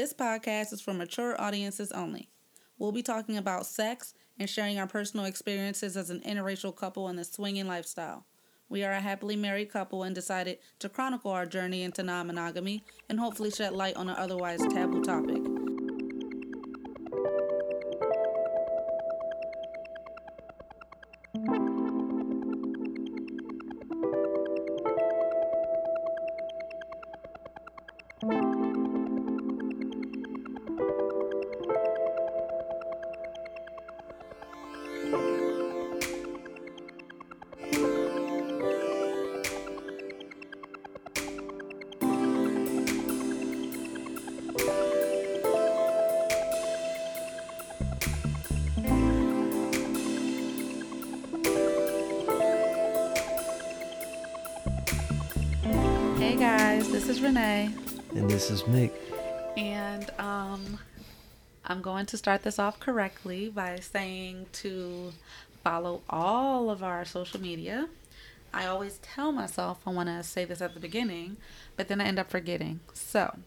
This podcast is for mature audiences only. We'll be talking about sex and sharing our personal experiences as an interracial couple in the swinging lifestyle. We are a happily married couple and decided to chronicle our journey into non monogamy and hopefully shed light on an otherwise taboo topic. Is Mick. And um, I'm going to start this off correctly by saying to follow all of our social media. I always tell myself I want to say this at the beginning, but then I end up forgetting. So,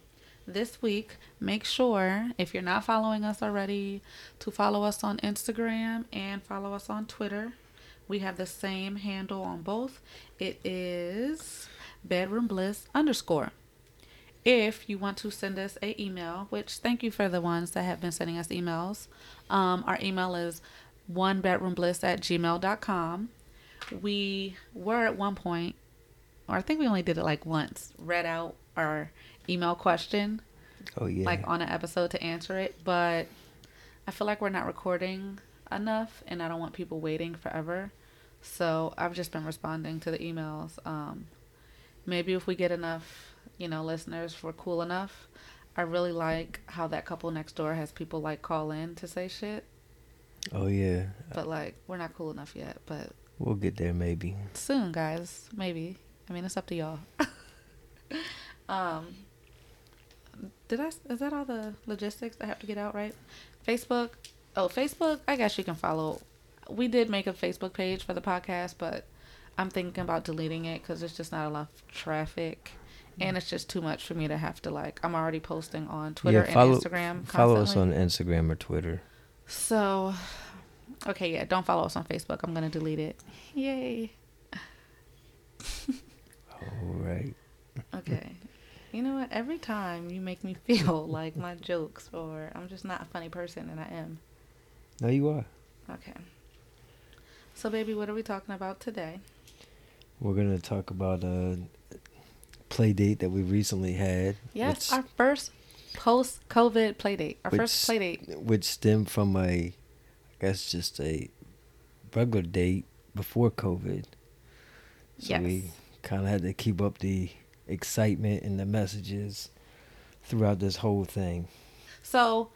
this week, make sure if you're not following us already to follow us on Instagram and follow us on Twitter. We have the same handle on both. It is bedroom bliss underscore. If you want to send us a email, which thank you for the ones that have been sending us emails. Um, our email is one bedroom bliss at gmail.com. We were at one point, or I think we only did it like once, read out our email question Oh yeah. like on an episode to answer it, but I feel like we're not recording enough and I don't want people waiting forever. So I've just been responding to the emails. Um, maybe if we get enough, you know, listeners for cool enough. I really like how that couple next door has people like call in to say shit, oh yeah. but like we're not cool enough yet. But We'll get there maybe. soon, guys, maybe. I mean, it's up to y'all. um, did I? Is that all the logistics I have to get out right? Facebook. Oh, Facebook. I guess you can follow. We did make a Facebook page for the podcast, but I'm thinking about deleting it because there's just not enough traffic, Mm-hmm. and it's just too much for me to have to like. I'm already posting on Twitter yeah, follow, and Instagram. Follow us on Instagram or Twitter. So, okay, yeah, don't follow us on Facebook. I'm gonna delete it. Yay. All right. Okay. You know what? Every time you make me feel like my jokes or I'm just not a funny person and I am. No, you are. Okay. So baby, what are we talking about today? We're gonna talk about a play date that we recently had. Yes, which, our first post COVID play date. Our which, first play date. which stemmed from a, I guess, just a regular date before COVID. So Yes. we kind of had to keep up the excitement and the messages throughout this whole thing. So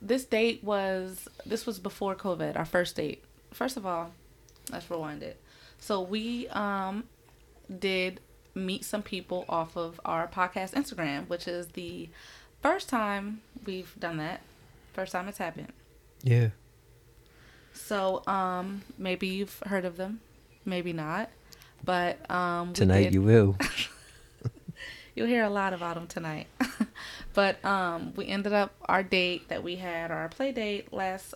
this date was this was before COVID, our first date. First of all, let's rewind it. So we um did meet some people off of our podcast Instagram, which is the first time we've done that. First time it's happened. Yeah. So um maybe you've heard of them, maybe not. But um Tonight did- you will. You'll hear a lot about them tonight. but um, we ended up our date that we had, our play date last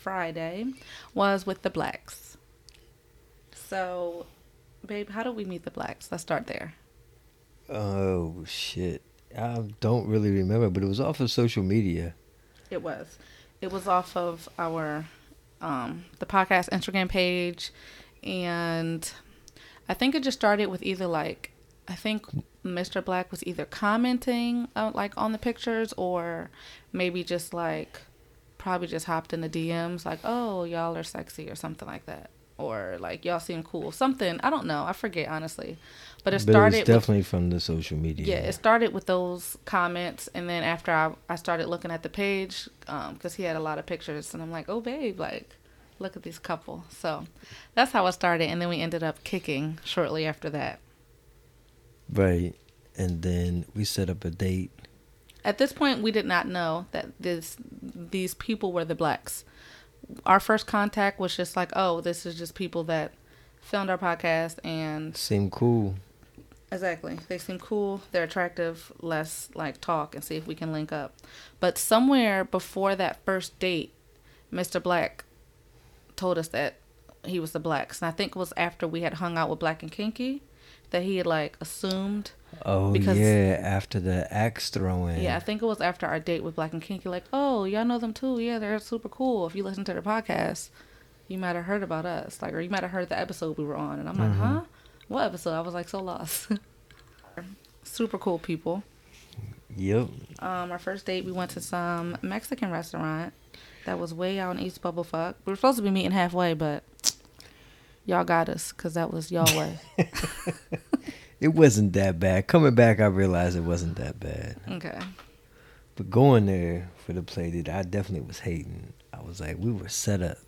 Friday, was with the blacks. So, babe, how did we meet the blacks? Let's start there. Oh shit. I don't really remember, but it was off of social media. It was, it was off of our um, the podcast Instagram page, and I think it just started with either like I think Mr. Black was either commenting uh, like on the pictures or maybe just like probably just hopped in the DMs like, "Oh, y'all are sexy" or something like that. Or like y'all seem cool. Something, I don't know. I forget honestly. But it But it started with definitely from the social media. yeah, it started with those comments, and then after I, I started looking at the page, um, because he had a lot of pictures, and I'm like, oh babe, like, look at this couple. So that's how it started, and then we ended up kicking shortly after that. Right. And then we set up a date. At this point, we did not know that this these people were the blacks. Our first contact was just like, oh, this is just people that filmed our podcast and seem cool. Exactly. They seem cool. They're attractive. Let's like talk and see if we can link up. But somewhere before that first date, Mr. Black told us that he was the blacks, and I think it was after we had hung out with Black and Kinky that he had like assumed. Oh Because- yeah, after the axe throwing. Yeah, I think it was after our date with Black and Kinky. Like, oh, y'all know them too? Yeah, they're super cool. If you listen to their podcast, you might have heard about us, like, or you might have heard the episode we were on. And I'm like, Mhm. huh? What episode? I was like so lost. super cool people. Yep. Um, our first date, we went to some Mexican restaurant that was way out in East Bubblefuck. We were supposed to be meeting halfway, but y'all got us because that was y'all way. It wasn't that bad. Coming back, I realized it wasn't that bad. okay. But going there for the play date, I definitely was hating. I was like, we were set up.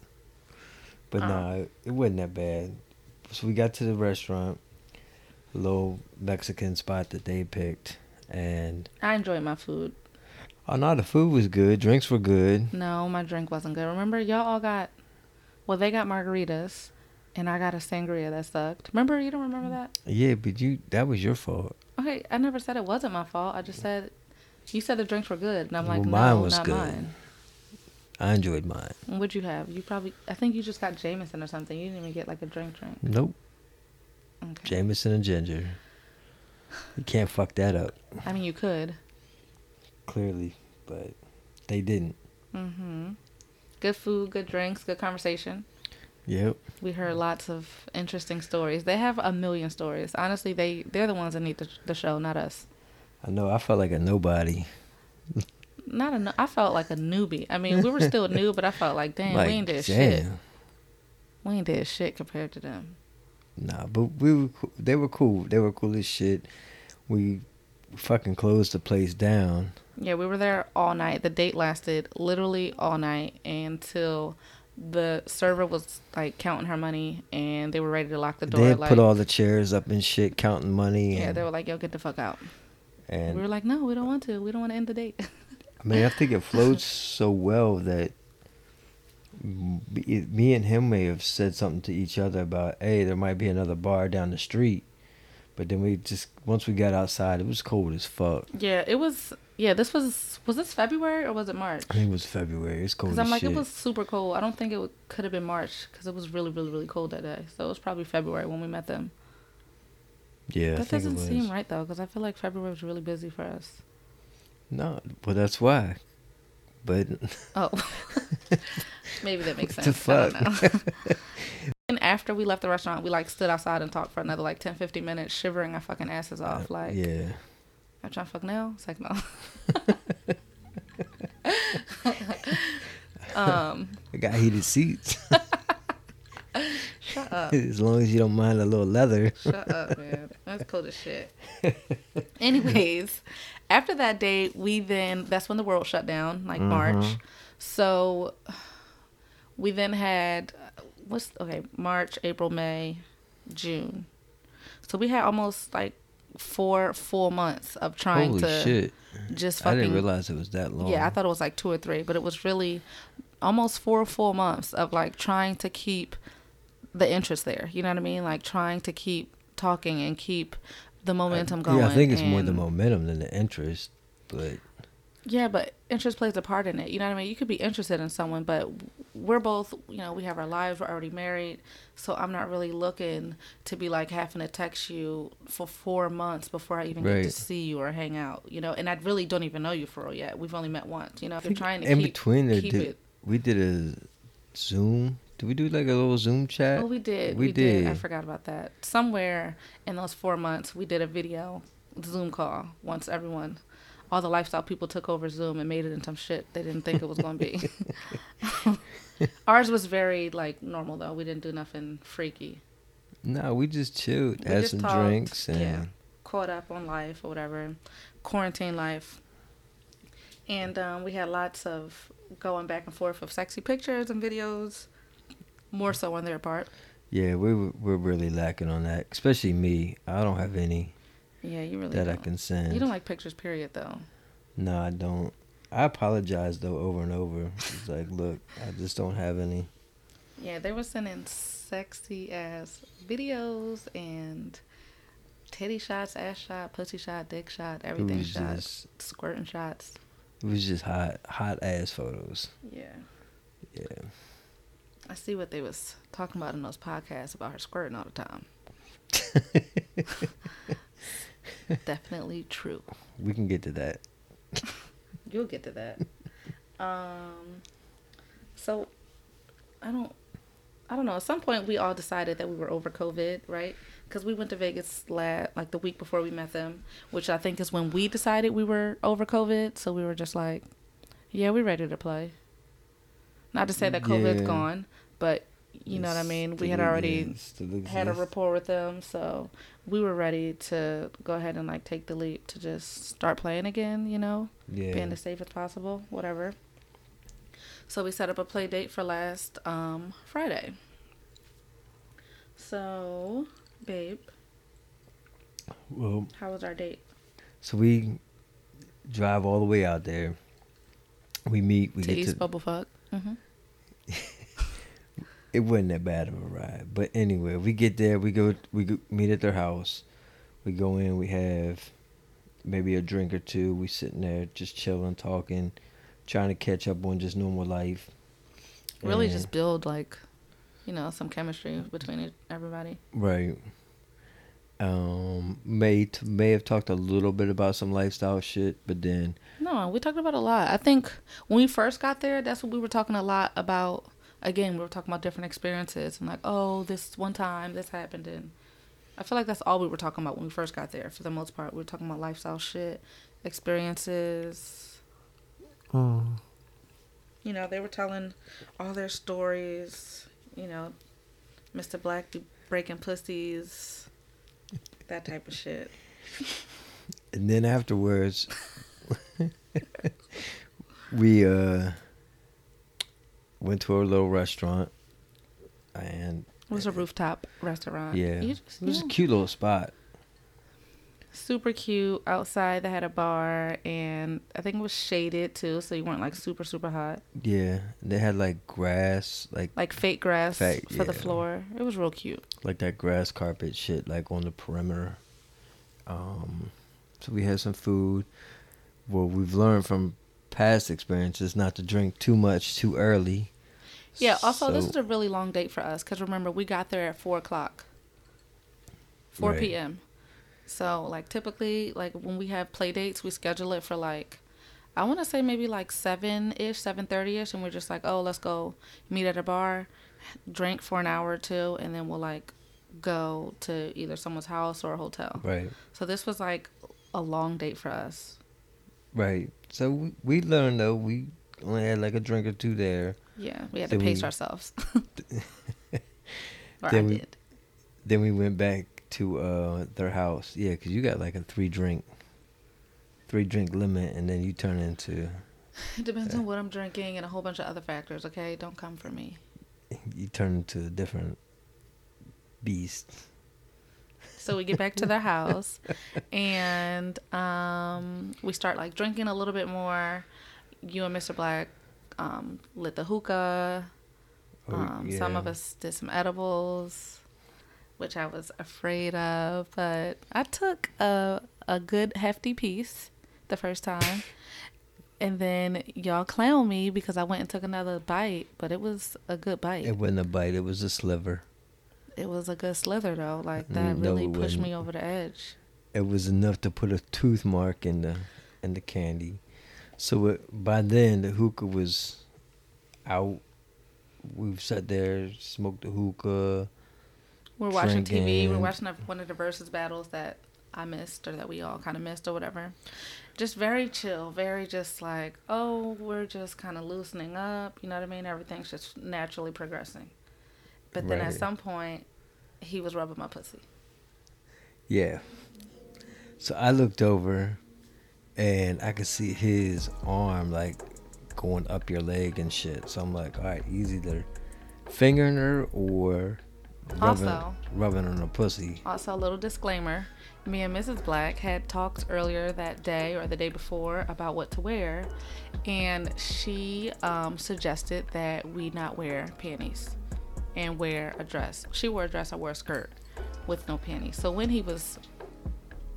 But Oh. nah, it, it wasn't that bad. So we got to the restaurant, a little Mexican spot that they picked, and I enjoyed my food. oh no, the food was good, drinks were good. No, my drink wasn't good. Remember, y'all all got, well, they got margaritas, and I got a sangria that sucked. Remember, you don't remember that? Yeah, but you that was your fault. Okay, I never said it wasn't my fault. I just said, you said the drinks were good, and I'm like, Well, no, mine was not good. mine. I enjoyed mine. What'd you have? You probably, I think you just got Jameson or something. You didn't even get like a drink drink. Nope, Okay. Jameson and ginger. You can't fuck that up, I mean, you could. clearly, but they didn't. Mm-hmm. Good food, good drinks, good conversation. Yep. We heard lots of interesting stories. They have a million stories. Honestly, they they're the ones that need the, the show, not us. I know. I felt like a nobody. Not a. no- I felt like a newbie. I mean, we were still new, but I felt like, damn, we ain't did shit. We ain't did shit compared to them. Nah, but we were, they were cool. They were cool as shit. We fucking closed the place down. Yeah, we were there all night. The date lasted literally all night until the server was like counting her money and they were ready to lock the door. they like, put all the chairs up and shit, counting money. yeah, they were like, "Yo, get the fuck out." and we were like, "No, we don't want to. We don't want to end the date." I mean, I think it flows so well that me and him may have said something to each other about, hey, there might be another bar down the street. But then we just once we got outside, it was cold as fuck. yeah, it was. Yeah, this was was this February or was it March? I think it was February. It's cold Because I'm like, shit. it was super cold. I don't think it could have been March because it was really, really, really cold that day. So it was probably February when we met them. yeah, that doesn't seem right though, because I feel like February was really busy for us. No, well that's why. But Oh, maybe that makes What sense. the I and after we left the restaurant, we like stood outside and talked for another like 10, 15 minutes, shivering our fucking asses off. Uh, like, yeah, I'm trying to fuck now. It's like no. um, I got heated seats. shut up. as long as you don't mind a little leather. Shut up, man. That's cold as shit. Anyways, after that date, we then that's when the world shut down, like March. Mhm. So we then had what's okay, March, April, May, June. So we had almost like four full months of trying Holy to shit! just I didn't realize it was that long. yeah, I thought it was like two or three, but it was really almost four full months of like trying to keep the interest there. You know what I mean? Like trying to keep talking and keep the momentum going. Yeah, I think it's more the momentum than the interest. But Yeah, but interest plays a part in it. You know what I mean? You could be interested in someone, but we're both, you know, we have our lives. We're already married, so I'm not really looking to be like having to text you for four months before I even get to see you or hang out. You know, and I really don't even know you for real yet. We've only met once. You know, if you're trying to in keep, between there, keep did, it. we did a Zoom. Did we do like a little Zoom chat? Oh, we did. we We, did. I forgot about that. Somewhere in those four months, we did a video Zoom call once everyone, all the lifestyle people took over Zoom and made it into some shit they didn't think it was going to be. Ours was very like normal though. We didn't do nothing freaky. no, we just chilled, We had just some talked, drinks, and yeah. Caught up on life or whatever, quarantine life. And um, we had lots of going back and forth of sexy pictures and videos, more so on their part. yeah, we were, we're really lacking on that. Especially me. I don't have any Yeah, you really that I don't. can send. You don't like pictures, period, though. No, I don't. I apologize though over and over. It's like, look, I just don't have any. Yeah, they were sending sexy ass videos and titty shots, ass shot, pussy shot, dick shot, everything shot, just squirting shots. it was just hot hot ass photos. Yeah. Yeah. I see what they was talking about in those podcasts about her squirting all the time. Definitely true. We can get to that. You'll get to that. um, so I don't, I don't know. At some point, we all decided that we were over COVID, right? Because we went to Vegas last, like the week before we met them, which I think is when we decided we were over COVID. So we were just like, yeah, we're ready to play. Not to say that COVID's Yeah. gone, but you know what I mean. We had already had a rapport with them, so we were ready to go ahead and like take the leap to just start playing again. You know Yeah. being as safe as possible, whatever. So we set up a play date for last um, Friday. So, babe, Well, how was our date? so we drive all the way out there. We meet. We to get East to. Bubblefuck. hmm It wasn't that bad of a ride, but anyway, we get there. We go. We go, meet at their house. We go in. We have maybe a drink or two. We sitting there just chilling, talking, trying to catch up on just normal life. Really, And- just build like, you know, some chemistry between everybody. Right. Um, may t- may have talked a little bit about some lifestyle shit, but then No, we talked about a lot. I think when we first got there, that's what we were talking a lot about. Again, we were talking about different experiences and like, oh, this one time this happened, and I feel like that's all we were talking about when we first got there. For the most part, we were talking about lifestyle shit, experiences. You know, they were telling all their stories. You know, Mr. Black breaking pussies, that type of shit. and then afterwards, we uh went to a little restaurant, and It was a rooftop restaurant. yeah, You it was yeah. a cute little spot. super cute outside they had a bar and i think it was shaded too so you weren't like super super hot Yeah, they had like grass, like like fake grass Fake, for the floor it was real cute like that grass carpet shit, like on the perimeter. Um, so we had some food. Well, we've learned from past experiences not to drink too much too early. yeah also this So- is a really long date for us because remember we got there at 4 o'clock 4 Right. p.m so like typically like when we have play dates we schedule it for like i want to say maybe like 7ish 7.30ish and we're just like oh let's go meet at a bar drink for an hour or two and then we'll like go to either someone's house or a hotel right, So this was like a long date for us. Right. So we, we learned though we only had like a drink or two there. Yeah, we had to pace we- ourselves. or I Then we- did. Then we went back to uh their house. Yeah, because you got like a three drink, three drink limit, and then you turn into It depends on what I'm drinking and a whole bunch of other factors. Okay, don't come for me. you turn into a different beast. So we get back to their house, and um, we start like drinking a little bit more. You and Mr. Black um, lit the hookah. Oh, Um, Some of us did some edibles, which I was afraid of, but I took a a good hefty piece the first time, and then y'all clown me because I went and took another bite, but it was a good bite. It wasn't a bite. It was a sliver. It was a good slither though, like that Mm, no, really pushed me over the edge. It was enough to put a tooth mark in the in the candy. So it, by then the hookah was out. We've sat there, smoked the hookah. We're watching TV. We're watching a, one of the versus battles that I missed or that we all kind of missed or whatever. Just very chill, very just like, oh, we're just kind of loosening up. You know what I mean? Everything's just naturally progressing. But then at some point, he was rubbing my pussy. Yeah. So I looked over, and I could see his arm like going up your leg and shit. So I'm like, all right, he's either fingering her or rubbing, Also- rubbing on her pussy. Also, a little disclaimer me and Mrs. Black had talked earlier that day or the day before about what to wear, and she um, suggested that we not wear panties and wear a dress. She wore a dress, I wore a skirt with no panties. So when he was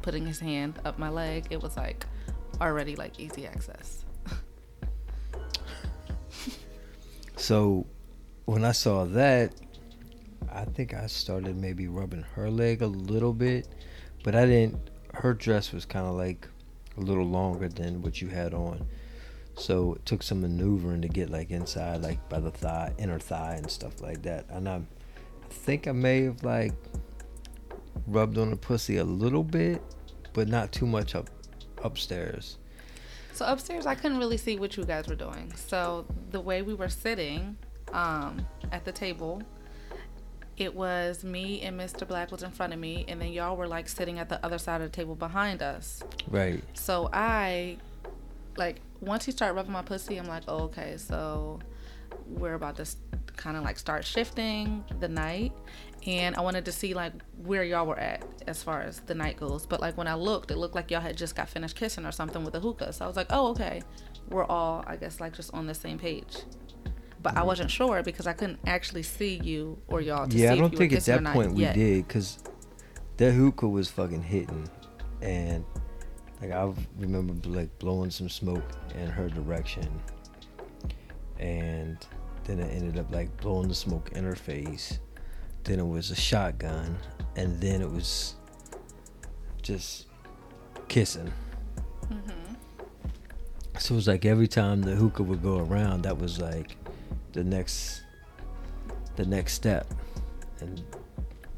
putting his hand up my leg, it was like already like easy access. So when I saw that, I think I started maybe rubbing her leg a little bit, but I didn't. Her dress was kind of like a little longer than what you had on. So it took some maneuvering to get like inside, like by the thigh, inner thigh, and stuff like that. And I, I think I may have like rubbed on the pussy a little bit, but not too much up upstairs. So upstairs, I couldn't really see what you guys were doing. So the way we were sitting um, at the table, it was me and Mr. Black was in front of me, and then y'all were like sitting at the other side of the table behind us. Right. So I, like, once he started rubbing my pussy, I'm like, oh, okay, so we're about to kind of like start shifting the night. And I wanted to see like where y'all were at as far as the night goes. But like when I looked, it looked like y'all had just got finished kissing or something with a hookah. So I was like, oh, okay. We're all, I guess, like just on the same page. But I wasn't sure because I couldn't actually see you or y'all. To yeah, I don't think at that point we did because that hookah was fucking hitting, and like I remember like blowing some smoke in her direction, and then it ended up like blowing the smoke in her face. Then it was a shotgun, and then it was just kissing. Mm-hmm. So it was like every time the hookah would go around, that was like the next, the next step, and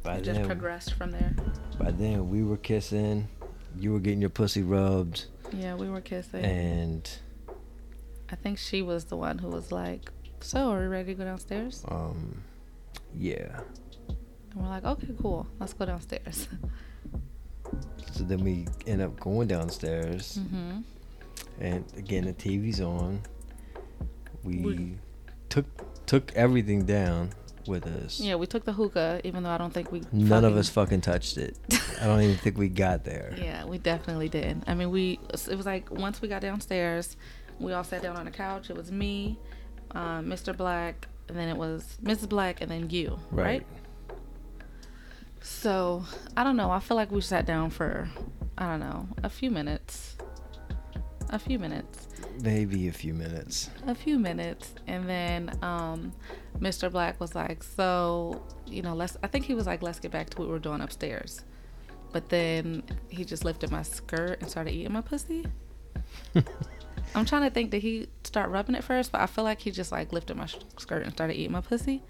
by It just then, progressed from there. by then we were kissing, you were getting your pussy rubbed, Yeah, we were kissing. and I think she was the one who was like, "So, are we ready to go downstairs?" um, yeah. And we're like, "Okay, cool. Let's go downstairs." So then we end up going downstairs, mm-hmm. and again the TV's on. We, We- took took everything down with us. Yeah, we took the hookah, even though I don't think we. None of us fucking touched it. I don't even think we got there. Yeah, we definitely didn't. I mean, we. It was like once we got downstairs, we all sat down on the couch. It was me, um, Mr. Black, and then it was Mrs. Black, and then you. Right. Right. So I don't know. I feel like we sat down for, I don't know, a few minutes. A few minutes. Maybe a few minutes. a few minutes and then um mr black was like so you know let's i think he was like let's get back to what we were doing upstairs but then he just lifted my skirt and started eating my pussy i'm trying to think did he start rubbing it first but i feel like he just like lifted my sh- skirt and started eating my pussy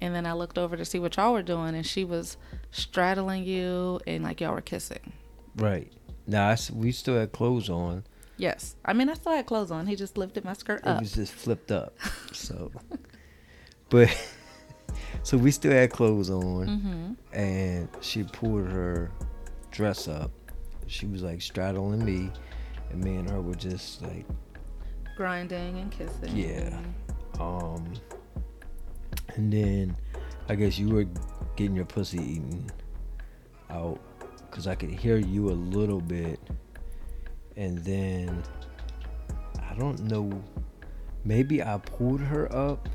and then i looked over to see what y'all were doing and she was straddling you and like y'all were kissing Right. Now I we still had clothes on. Yes i mean i still had clothes on he just lifted my skirt It up was just flipped up. So, but so we still had clothes on, mm-hmm and she pulled her dress up. She was like straddling me, and me and her were just like, grinding and kissing Yeah. um. And then, I guess you were getting your pussy eaten out, cause I could hear you a little bit, and then I don't know. Maybe I pulled her up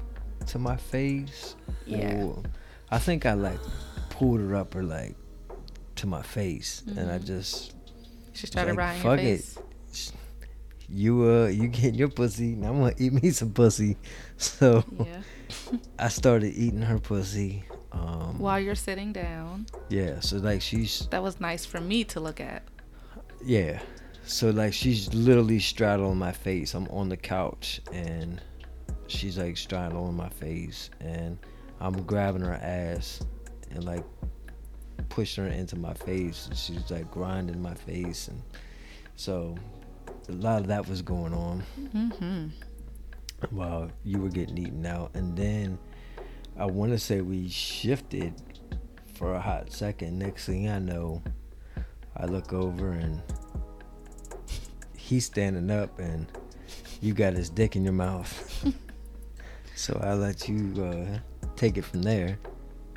to my face. Yeah. Or I think I like pulled her up or like to my face, and I Mhm. just She started like, riding fuck it. you uh you getting your pussy, and I'm gonna eat me some pussy. So Yeah. I started eating her pussy. Um, While you're sitting down, yeah, so like she's that was nice for me to look at. yeah, so like she's literally straddling my face. I'm on the couch and she's like straddling my face, and I'm grabbing her ass and like pushing her into my face. And she's like grinding my face, and so a lot of that was going on. Mm-hmm. while you were getting eaten out and then i want to say we shifted for a hot second next thing i know i look over and he's standing up and you got his dick in your mouth so i let you uh, take it from there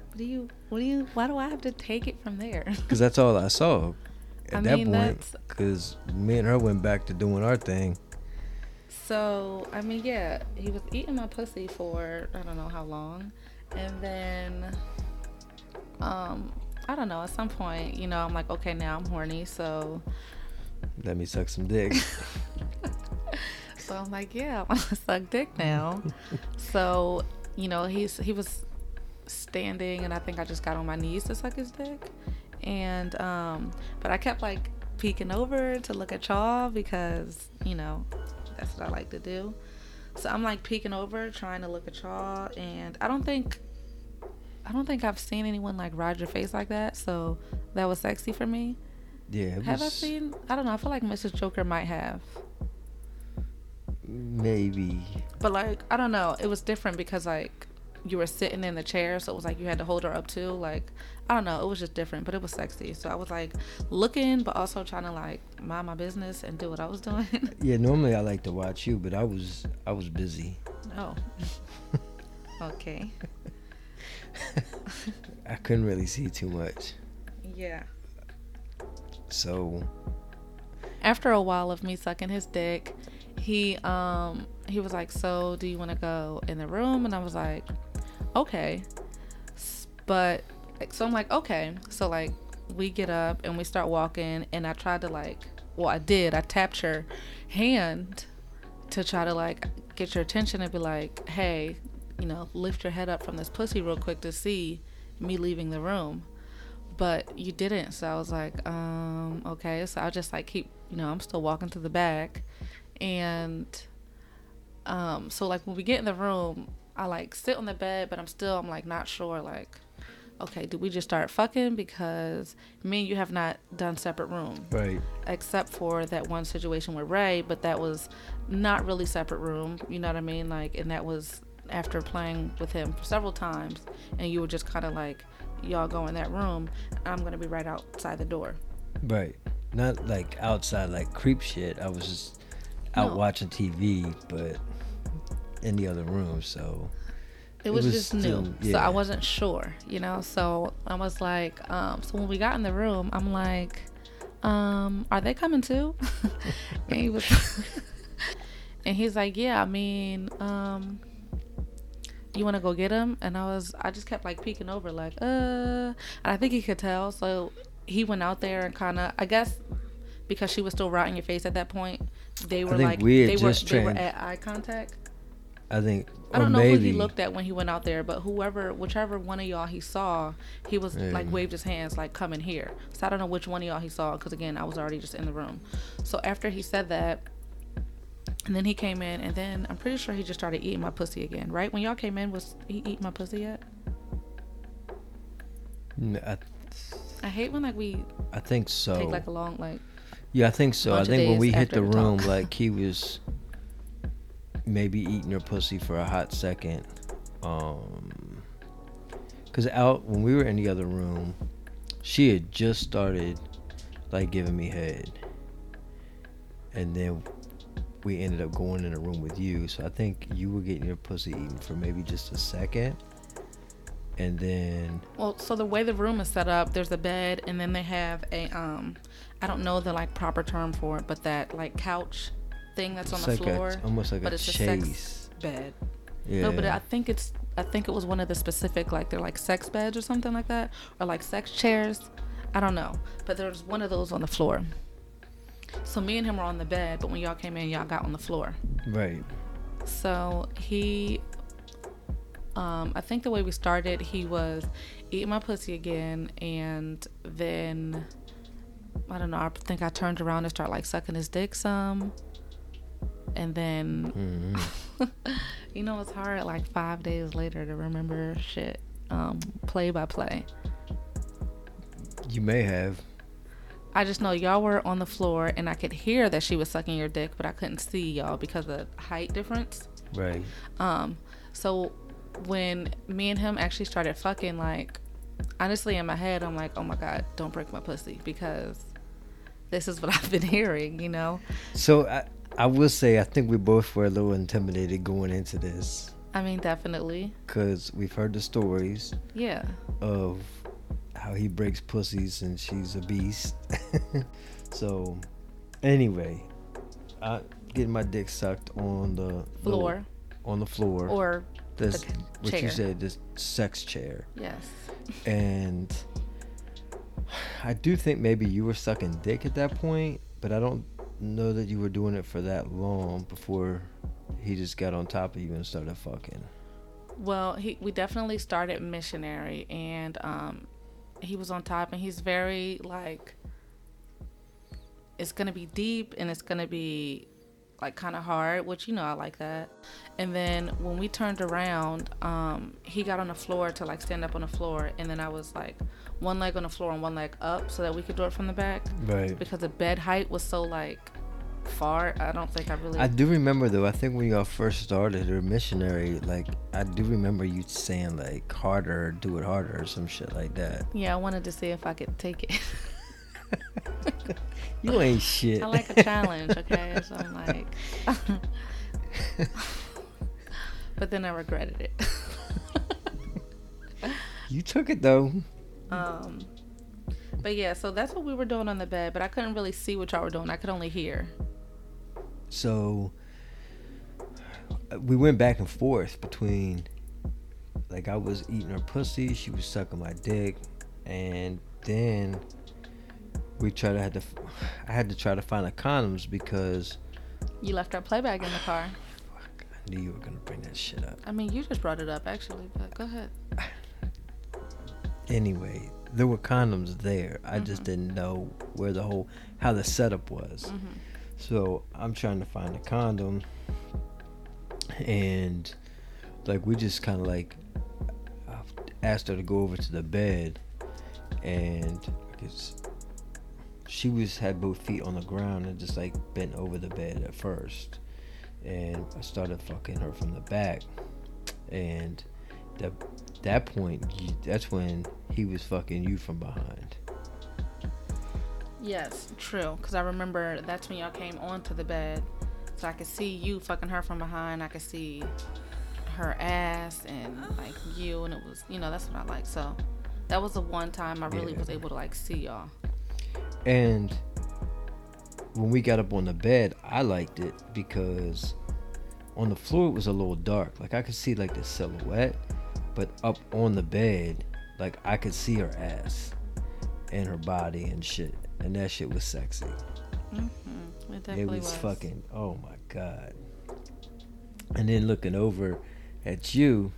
What do you? What do you? Why do I have to take it from there? because that's all i saw at I that mean, point because me and her went back to doing our thing So I mean, yeah, he was eating my pussy for I don't know how long, and then um, I don't know. At some point, you know, I'm like, okay, now I'm horny, so. Let me suck some dick. so I'm like, yeah, I want to suck dick now. so, you know, he's he was standing, and I think I just got on my knees to suck his dick, and um, but I kept like peeking over to look at y'all because you know that's what I like to do. So I'm like peeking over, trying to look at y'all, and I don't think I don't think I've seen anyone like ride your face like that. So that was sexy for me. Yeah. have was, I seen? I don't know. I feel like Mrs. Joker might have. Maybe. But like I don't know. It was different because like you were sitting in the chair, so it was like you had to hold her up too. Like I don't know. It was just different, but it was sexy. So I was like looking, but also trying to like mind my business and do what I was doing. yeah. Normally I like to watch you, but I was I was busy. Oh. okay. I couldn't really see too much. Yeah. So after a while of me sucking his dick, he um he was like, "So, do you want to go in the room?" And I was like, "Okay." But so I'm like, "Okay." So like we get up and we start walking and I tried to like well, I did. I tapped her hand to try to like get your attention and be like, "Hey, you know, lift your head up from this pussy real quick to see me leaving the room. But you didn't. So I was like, um, okay. So I just like keep, you know, I'm still walking to the back. And um, so like when we get in the room, I like sit on the bed, but I'm still, I'm like not sure, like, okay, do we just start fucking? Because me and you have not done separate room. Right. Except for that one situation with Ray, but that was not really separate room. You know what I mean? Like, and that was after playing with him several times, and you were just kind of like, y'all go in that room. I'm gonna be right outside the door. Right. Not like outside like creep shit. I was just out no. watching TV, but in the other room. So it was, it was just still, new. Yeah. So I wasn't sure, you know. So I was like, um, so when we got in the room, I'm like, um, are they coming too? and he was, and he's like, yeah. I mean, um, you want to go get him? And I was, I just kept like peeking over, like, uh, and I think he could tell. So he went out there and kind of, I guess, because she was still right in your face at that point, they were like, we they were, they were at eye contact. I think. I don't know maybe. who he looked at when he went out there, but whoever, whichever one of y'all he saw, he was yeah. like waved his hands like come in here. So I don't know which one of y'all he saw because again I was already just in the room. So after he said that, and then he came in, and then I'm pretty sure he just started eating my pussy again. Right when y'all came in, was he eating my pussy yet? No, I, I hate when like we. I think so. Take like a long like. Yeah, I think so. I think when we hit the room, like he was maybe eating her pussy for a hot second. Um, cause out when we were in the other room, she had just started like giving me head, and then we ended up going in a room with you. So I think you were getting your pussy eaten for maybe just a second. And then Well, so the way the room is set up, there's a bed and then they have a um I don't know the like proper term for it, but that like couch thing that's on the like floor. A, almost like but a it's chaise. a sex bed. Yeah. No, but I think it's I think it was one of the specific like they're like sex beds or something like that. Or like sex chairs. I don't know. But there's one of those on the floor. So me and him were on the bed, but when y'all came in, y'all got on the floor. Right. So he, um, I think the way we started, he was eating my pussy again, and then I don't know. I think I turned around and started like sucking his dick some, and then mm-hmm. you know it's hard like five days later to remember shit, um, play by play. You may have. I just know y'all were on the floor and I could hear that she was sucking your dick, but I couldn't see y'all because of height difference. Right. Um, so when me and him actually started fucking, like, honestly, in my head, I'm like, oh my God, don't break my pussy because this is what I've been hearing, you know? So I, I will say, I think we both were a little intimidated going into this. I mean, definitely. Because we've heard the stories. Yeah. Of how he breaks pussies and she's a beast. so, anyway, I getting my dick sucked on the floor. Little, on the floor. Or this the what chair. you said, this sex chair. Yes. And I do think maybe you were sucking dick at that point, but I don't know that you were doing it for that long before he just got on top of you and started fucking. Well, he we definitely started missionary, and um, he was on top, and he's very like. It's gonna be deep, and it's gonna be like kind of hard, which you know I like that. And then when we turned around, um, he got on the floor to like stand up on the floor, and then I was like one leg on the floor and one leg up so that we could do it from the back. Right. Because the bed height was so like far. I don't think I really. I do remember though. I think when y'all first started or missionary, like I do remember you saying like harder, do it harder, or some shit like that. Yeah, I wanted to see if I could take it. you ain't shit. I like a challenge, okay? So I'm like. but then I regretted it. you took it though. Um, but yeah, so that's what we were doing on the bed, but I couldn't really see what y'all were doing. I could only hear. So we went back and forth between like I was eating her pussy, she was sucking my dick, and then we tried to had to I had to try to find the condoms because you left our playback in the car. Fuck, I knew you were gonna bring that shit up. I mean, you just brought it up actually, but go ahead. Anyway, there were condoms there. I mm-hmm. just didn't know where the whole how the setup was. Mm-hmm. So I'm trying to find a condom, and like we just kind of like asked her to go over to the bed, and she was had both feet on the ground and just like bent over the bed at first, and I started fucking her from the back, and that that point that's when he was fucking you from behind. Yes, true. Because I remember that's when y'all came onto the bed. So I could see you fucking her from behind. I could see her ass and like you. And it was, you know, that's what I like. So that was the one time I really yeah. was able to like see y'all. And when we got up on the bed, I liked it because on the floor it was a little dark. Like I could see like the silhouette, but up on the bed, like I could see her ass and her body and shit and that shit was sexy. Mm-hmm. It it was, was fucking. Oh my god. And then looking over at you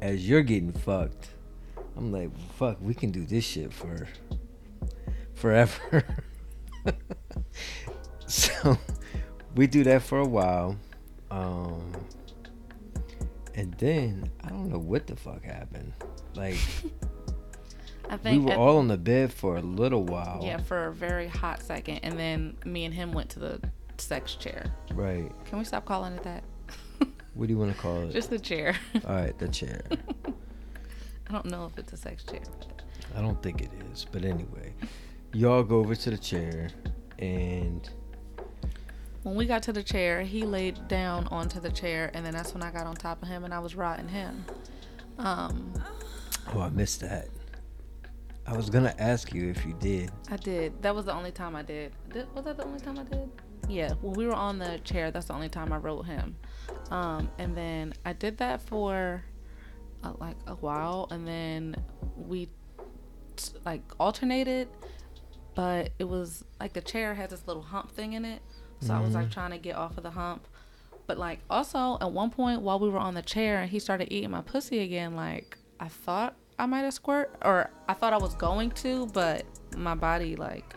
as you're getting fucked, I'm like, fuck, we can do this shit for forever. so we do that for a while. Um, and then I don't know what the fuck happened. Like I think we were all on the bed for a little while. Yeah, for a very hot second, and then me and him went to the sex chair. Right. Can we stop calling it that? what do you want to call it? Just the chair. all right, the chair. I don't know if it's a sex chair. I don't think it is, but anyway, y'all go over to the chair, and when we got to the chair, he laid down onto the chair, and then that's when I got on top of him and I was rotting him. Um, oh, I missed that. I was gonna ask you if you did. I did. That was the only time I did. did was that the only time I did? Yeah. When we were on the chair, that's the only time I rode him. Um, and then I did that for uh, like a while, and then we t- like alternated, but it was like the chair had this little hump thing in it, so mm-hmm. I was like mm-hmm. trying to get off of the hump. But like also at one point while we were on the chair and he started eating my pussy again, like I thought I might have squirt, or I thought I was going to, but my body like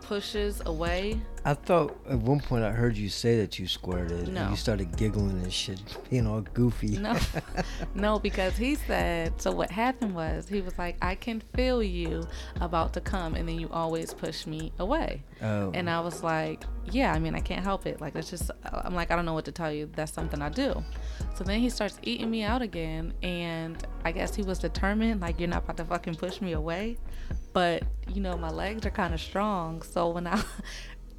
pushes away. I thought at one point I heard you say that you squirted no. and you started giggling and shit, being all goofy. No, no, because he said. So what happened was he was like, "I can feel you about to come, and then you always push me away." Oh. And I was like, "Yeah, I mean, I can't help it. Like that's just, uh, I'm like, I don't know what to tell you. That's something I do." So then he starts eating me out again, and I guess he was determined, like, you're not about to fucking push me away. But you know, my legs are kind of strong, so when I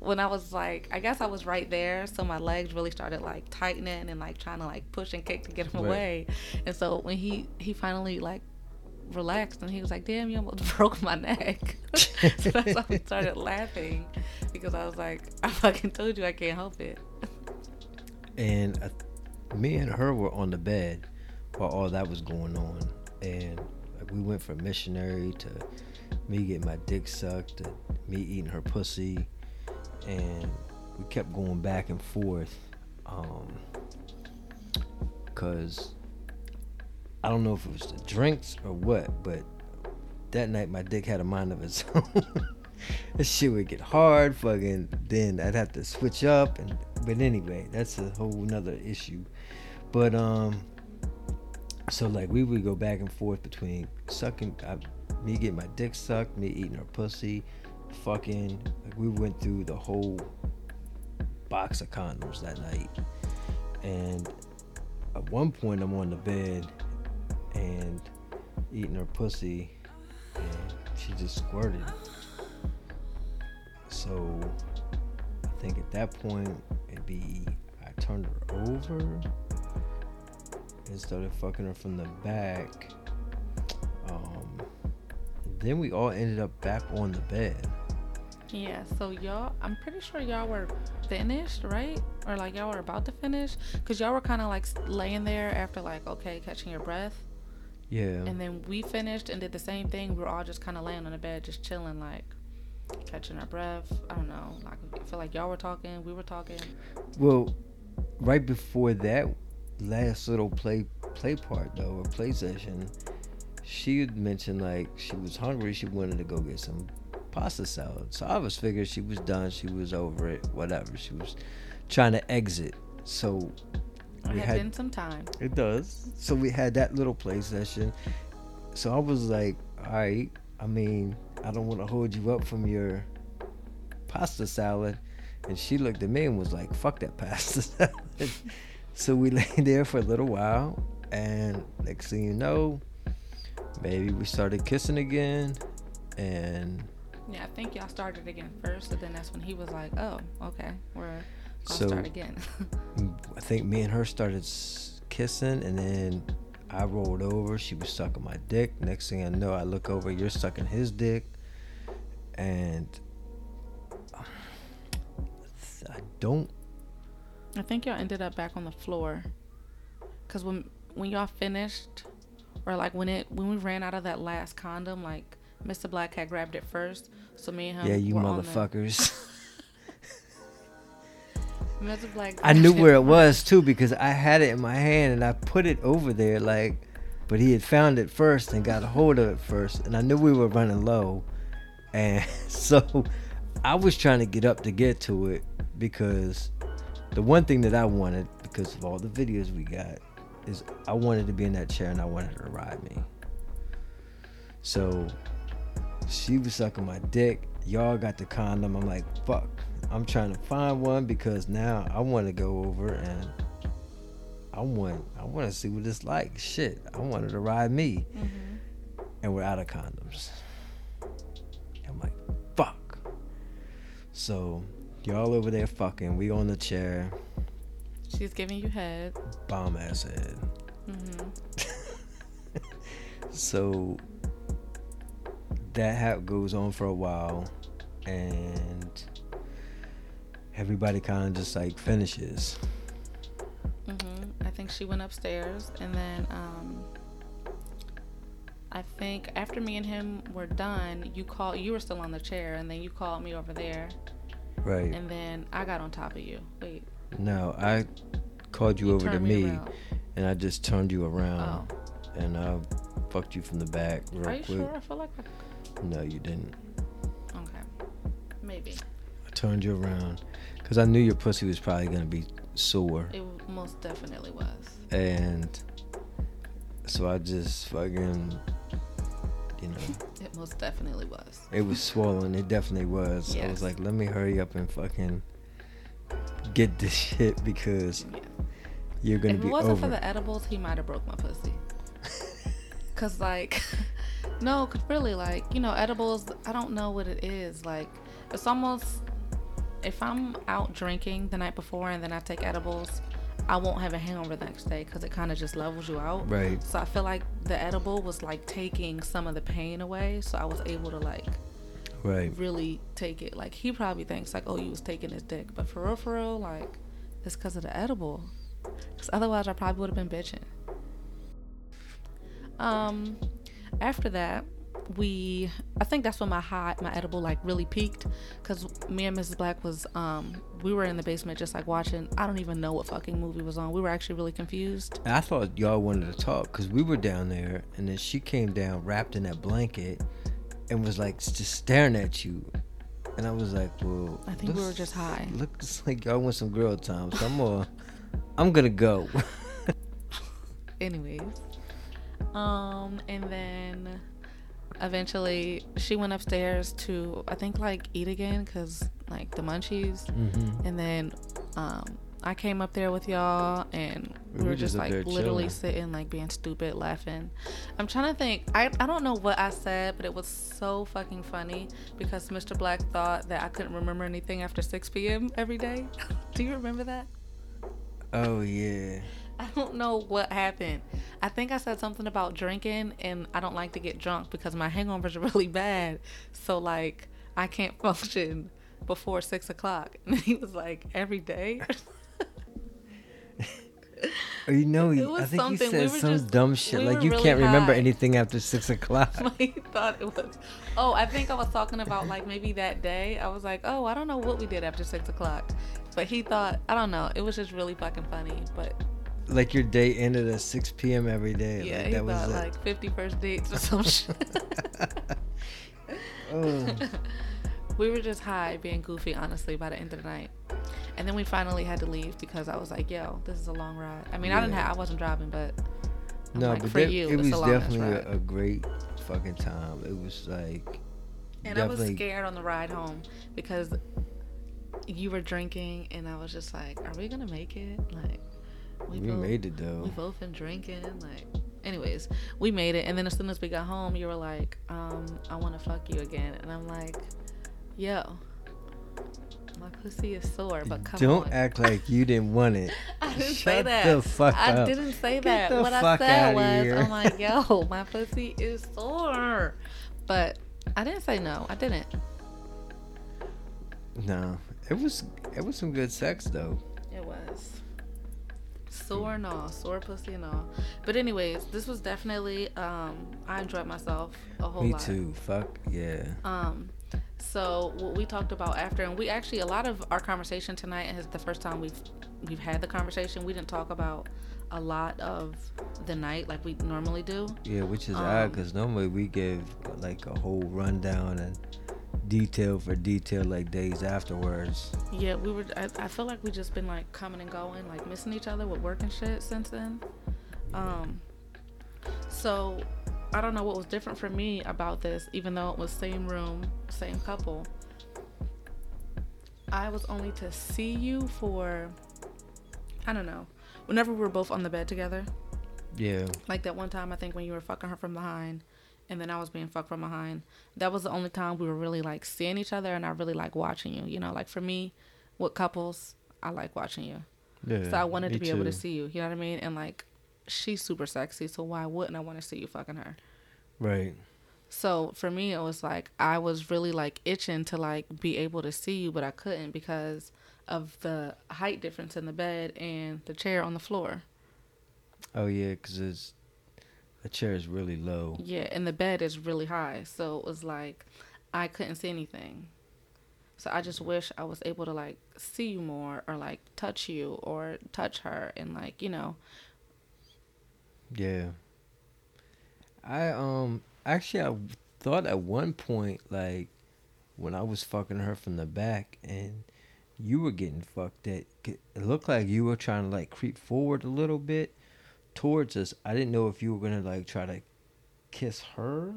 when I was like, I guess I was right there, so my legs really started like tightening and like trying to like push and kick to get him right. away. And so when he he finally like relaxed and he was like, "Damn, you almost broke my neck." so that's why I started laughing because I was like, "I fucking told you I can't help it." And me and her were on the bed while all that was going on, and Like we went from missionary to me getting my dick sucked to me eating her pussy, and we kept going back and forth. Um, cause I don't know if it was the drinks or what, but that night my dick had a mind of its own. this shit would get hard, fucking. Then I'd have to switch up, and but anyway, that's a whole nother issue. But um, so like we would go back and forth between sucking, I, me getting my dick sucked, me eating her pussy, fucking. Like we went through the whole box of condoms that night, and at one point I'm on the bed and eating her pussy, and she just squirted. So I think at that point it'd be I turned her over and started fucking her from the back. Um, then we all ended up back on the bed. Yeah, so y'all, I'm pretty sure y'all were finished, right? Or like y'all were about to finish? Because y'all were kind of like laying there after, like, okay, catching your breath. Yeah. And then we finished and did the same thing. We were all just kind of laying on the bed, just chilling, like, catching our breath. I don't know. Like, I feel like y'all were talking, we were talking. Well, right before that last little play play part though, or play session, she had mentioned like she was hungry. She wanted to go get some pasta salad. So I was figured she was done. She was over it. Whatever. She was trying to exit. So It we had, had been some time. it does. So we had that little play session. So I was like, all right. I mean, I don't want to hold you up from your pasta salad. And she looked at me and was like, fuck that pasta salad. so we lay there for a little while. And next thing you know, maybe we started kissing again. And Yeah, I think y'all started again first, and then that's when he was like, "Oh, okay, we're gonna So- start again." I think me and her started kissing, and then I rolled over. She was sucking my dick. Next thing I know, I look over. You're sucking his dick, and uh, I don't. I think y'all ended up back on the floor, cause when when y'all finished, or like when it when we ran out of that last condom, like Mr. Black had grabbed it first, so me and him. yeah, you motherfuckers. Mr. Black. I knew where it was too because I had it in my hand and I put it over there like, but he had found it first and got a hold of it first, and I knew we were running low, and so I was trying to get up to get to it because the one thing that I wanted because of all the videos we got is I wanted to be in that chair and I wanted her to ride me. So she was sucking my dick. Y'all got the condom. I'm like, fuck. I'm trying to find one because now I want to go over and I want I want to see what it's like. Shit, I want her to ride me, Mhm. and we're out of condoms. I'm like, fuck. So y'all over there fucking. We on the chair, She's giving you head. bomb ass head. hmm So that hap goes on for a while, and everybody kind of just like finishes. hmm I think she went upstairs, and then um, I think after me and him were done, you called. You were still on the chair, and then you called me over there, Right. and then I got on top of you. Wait, No, I called you, over to turned me, and I just turned you Oh, around, and I fucked you from the back real are you quick. sure? I feel like I, No, you didn't. okay, maybe I turned you around because I knew your pussy was probably gonna be sore, it most definitely was. and so I just fucking, you know, It most definitely was. it was swollen. It definitely was. I was like, let me hurry up and fucking get this shit because Yeah. you're gonna if be it wasn't over. for the edibles, he might have broke my pussy. Cause like, no, cause really like you know edibles. I don't know what it is. Like it's almost if I'm out drinking the night before and then I take edibles, I won't have a hangover the next day because it kind of just levels you out. right. So I feel like the edible was like taking some of the pain away. So I was able to like Right. really take it. Like he probably thinks like, oh, you was taking his dick, but for real, for real, like it's because of the edible. Because otherwise, I probably would have been bitching. Um, after that, we I think that's when my high my edible like really peaked because me and Mrs. Black was um we were in the basement just like watching I don't even know what fucking movie was on. We were actually really confused. And I thought y'all wanted to talk because we were down there, and then she came down wrapped in that blanket and was like just staring at you. And I was like, well, I think we were just high. Looks like y'all want some girl time, so I'm gonna, I'm gonna go. Anyways, um and then eventually she went upstairs to I think like eat again because like the munchies. mm-hmm. And then um, I came up there with y'all, and we, were just up like literally chilling. sitting, like being stupid, laughing. I'm trying to think. I, I don't know what I said, but it was so fucking funny because Mr. Black thought that I couldn't remember anything after 6 p.m. every day. Do you remember that? Oh yeah. I don't know what happened. I think I said something about drinking, and I don't like to get drunk because my hangovers are really bad. So like I can't function before six o'clock. And he was like, every day. Oh, you know, he- I think we said were some just- dumb shit we like you really can't remember anything after six o'clock. he thought it was. Oh, I think I was talking about like maybe that day. I was like, oh, I don't know what we did after six o'clock, but he thought I don't know. It was just really fucking funny. But like your day ended at six p.m. every day. yeah, like, he that was thought it. like 50 first dates or some shit. Oh. we were just high, being goofy, honestly, by the end of the night. And then we finally had to leave because I was like, yo, this is a long ride. I mean, I didn't have, I wasn't driving, but I'm no, like, but for that- you, it was definitely a, a great fucking time. It was like And I was scared on the ride home because you were drinking, and I was just like, "Are we gonna make it?" Like, we, both, made it though. We both been drinking. Like, anyways, we made it. And then as soon as we got home, you were like, um, "I want to fuck you again," and I'm like, "Yo." My pussy is sore, but come Don't on. act like you didn't want it. I didn't say Shut that. the fuck I up. didn't say Get that. the What I said was, here. I'm like, yo, my pussy is sore. But I didn't say no. I didn't. No, it was it was some good sex though. It was. Sore and all, sore pussy and all. But anyways, this was definitely um I enjoyed myself a whole Me lot. Me too. Fuck yeah. Um so what we talked about after and we actually a lot of our conversation tonight is the first time we've we've had the conversation. We didn't talk about a lot of the night like we normally do. Yeah, which is odd Um, because normally we give like a whole rundown and detail for detail like days afterwards. Yeah, we were. I, I feel like we just been like coming and going, like missing each other with work and shit since then. Um, so I don't know what was different for me about this, even though it was same room, same couple. I was only to see you for, I don't know, whenever we were both on the bed together. Yeah, Like that one time, I think when you were fucking her from behind, and then I was being fucked from behind. That was the only time we were really like seeing each other, and I really like watching you. You know, like for me, with couples, I like watching you. yeah. So I wanted to be able to see you. You know what I mean? And like, she's super sexy, so why wouldn't I want to see you fucking her? Right. So for me, it was like I was really like itching to like be able to see you, but I couldn't because of the height difference in the bed and the chair on the floor. Oh yeah, because it's the chair is really low. Yeah, and the bed is really high, so it was like I couldn't see anything. So I just wish I was able to like see you more, or like touch you, or touch her, and like you know, Yeah. I um actually I thought at one point like when I was fucking her from the back and you were getting fucked that it looked like you were trying to like creep forward a little bit towards us. I didn't know if you were gonna like try to kiss her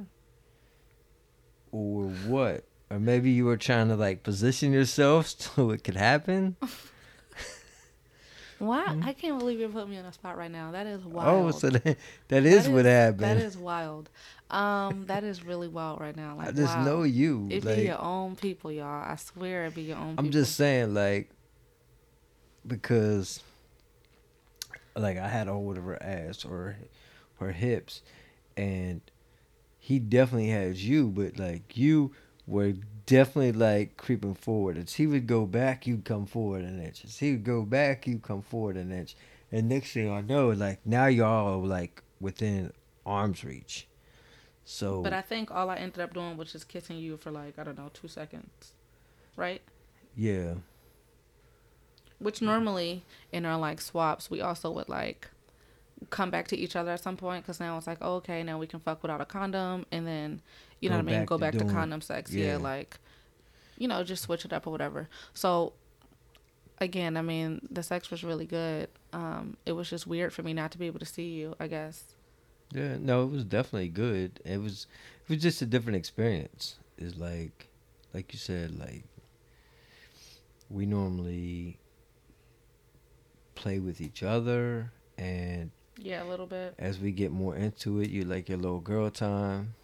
or what. Or maybe you were trying to like position yourself so it could happen. why I can't believe you're putting me on a spot right now. That is wild. Mm-hmm. Oh, so that, that is That what happened. That is wild. Um, that is really wild right now. Like I just wow. know you. It like, be your own people, y'all. I swear it be your own. I'm people. just saying, like, because, like, I had a hold of her ass or her hips, and he definitely has you, but like you were definitely like creeping forward. As he would go back, you'd come forward an inch. As he would go back, you come forward an inch. And next thing I know, like now y'all are like within arm's reach. So But I think all I ended up doing was just kissing you for like I don't know two seconds, right? yeah, Which normally in our like swaps we also would like come back to each other at some point because now it's like oh, okay now we can fuck without a condom and then you know Go what I mean go to back to, condom sex yeah. yeah. like you know just switch it up or whatever so again I mean the sex was really good um it was just weird for me not to be able to see you I guess yeah. No, it was definitely good. It was it was just a different experience. It's like like you said, like we normally play with each other and yeah a little bit as we get more into it, you like your little girl time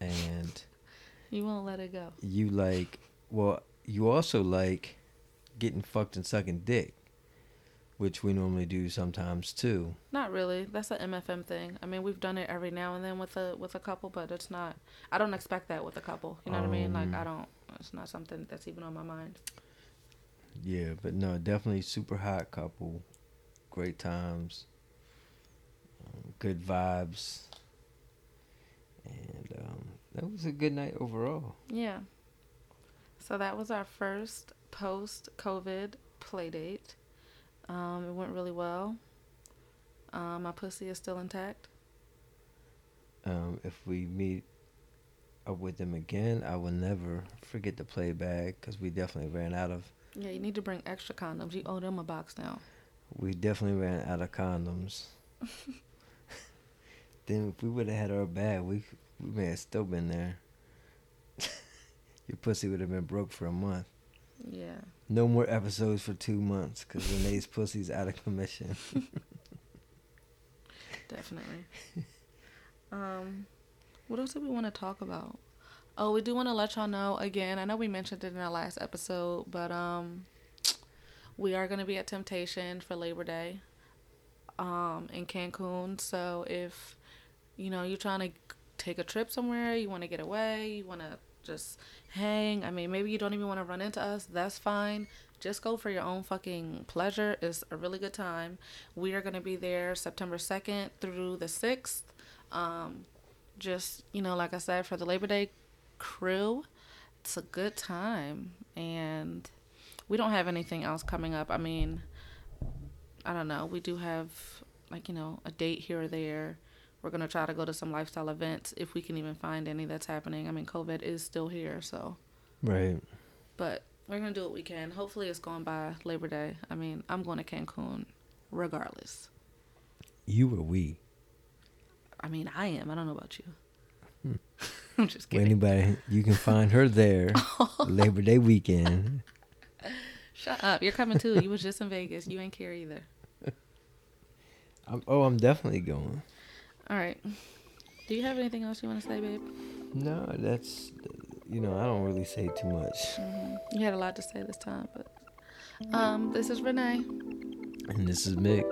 and you won't let it go you like well you also like getting fucked and sucking dick which we normally do sometimes too Not really. That's an MFM thing. I mean, we've done it every now and then with a with a couple, but it's not. I don't expect that with a couple. You know what I mean? Like Um, I don't. It's not something that's even on my mind. Yeah but no definitely super hot couple great times um, good vibes and um, that was a good night overall Yeah. So that was our first post COVID play date. Um, it went really well. Um, my pussy is still intact. um, if we meet up with them again i will never forget the play back because we definitely ran out of Yeah, you need to bring extra condoms. You owe them a box now. We definitely ran out of condoms. then if we would have had our bag, we we may have still been there. Your pussy would have been broke for a month. Yeah. No more episodes for two months because Renee's pussy's out of commission. Definitely. um, what else do we want to talk about? Oh, we do want to let y'all know again. I know we mentioned it in our last episode, but um, we are going to be at Temptation for Labor Day, um, in Cancun. So if you know you're trying to take a trip somewhere, you want to get away, you want to just hang. I mean, maybe you don't even want to run into us. That's fine. Just go for your own fucking pleasure. It's a really good time. We are going to be there September 2nd through the 6th. Um, just, you know, like I said, for the Labor Day crew, it's a good time. And we don't have anything else coming up. I mean, I don't know. We do have, like, you know, a date here or there. We're going to try to go to some lifestyle events if we can even find any that's happening. I mean, COVID is still here, so. right. But we're gonna do what we can. Hopefully, it's going by Labor Day. I mean, I'm going to Cancun, regardless. You or we? I mean, I am. I don't know about you. Hmm. I'm just kidding. anybody, you can find her there Labor Day weekend. Shut up. You're coming too. You was just in Vegas. You ain't care either. I'm, oh, I'm definitely going. All right. Do you have anything else you want to say, babe? No, that's, you know, I don't really say too much. hmm You had a lot to say this time, but um, this is Renee. And this is Mick.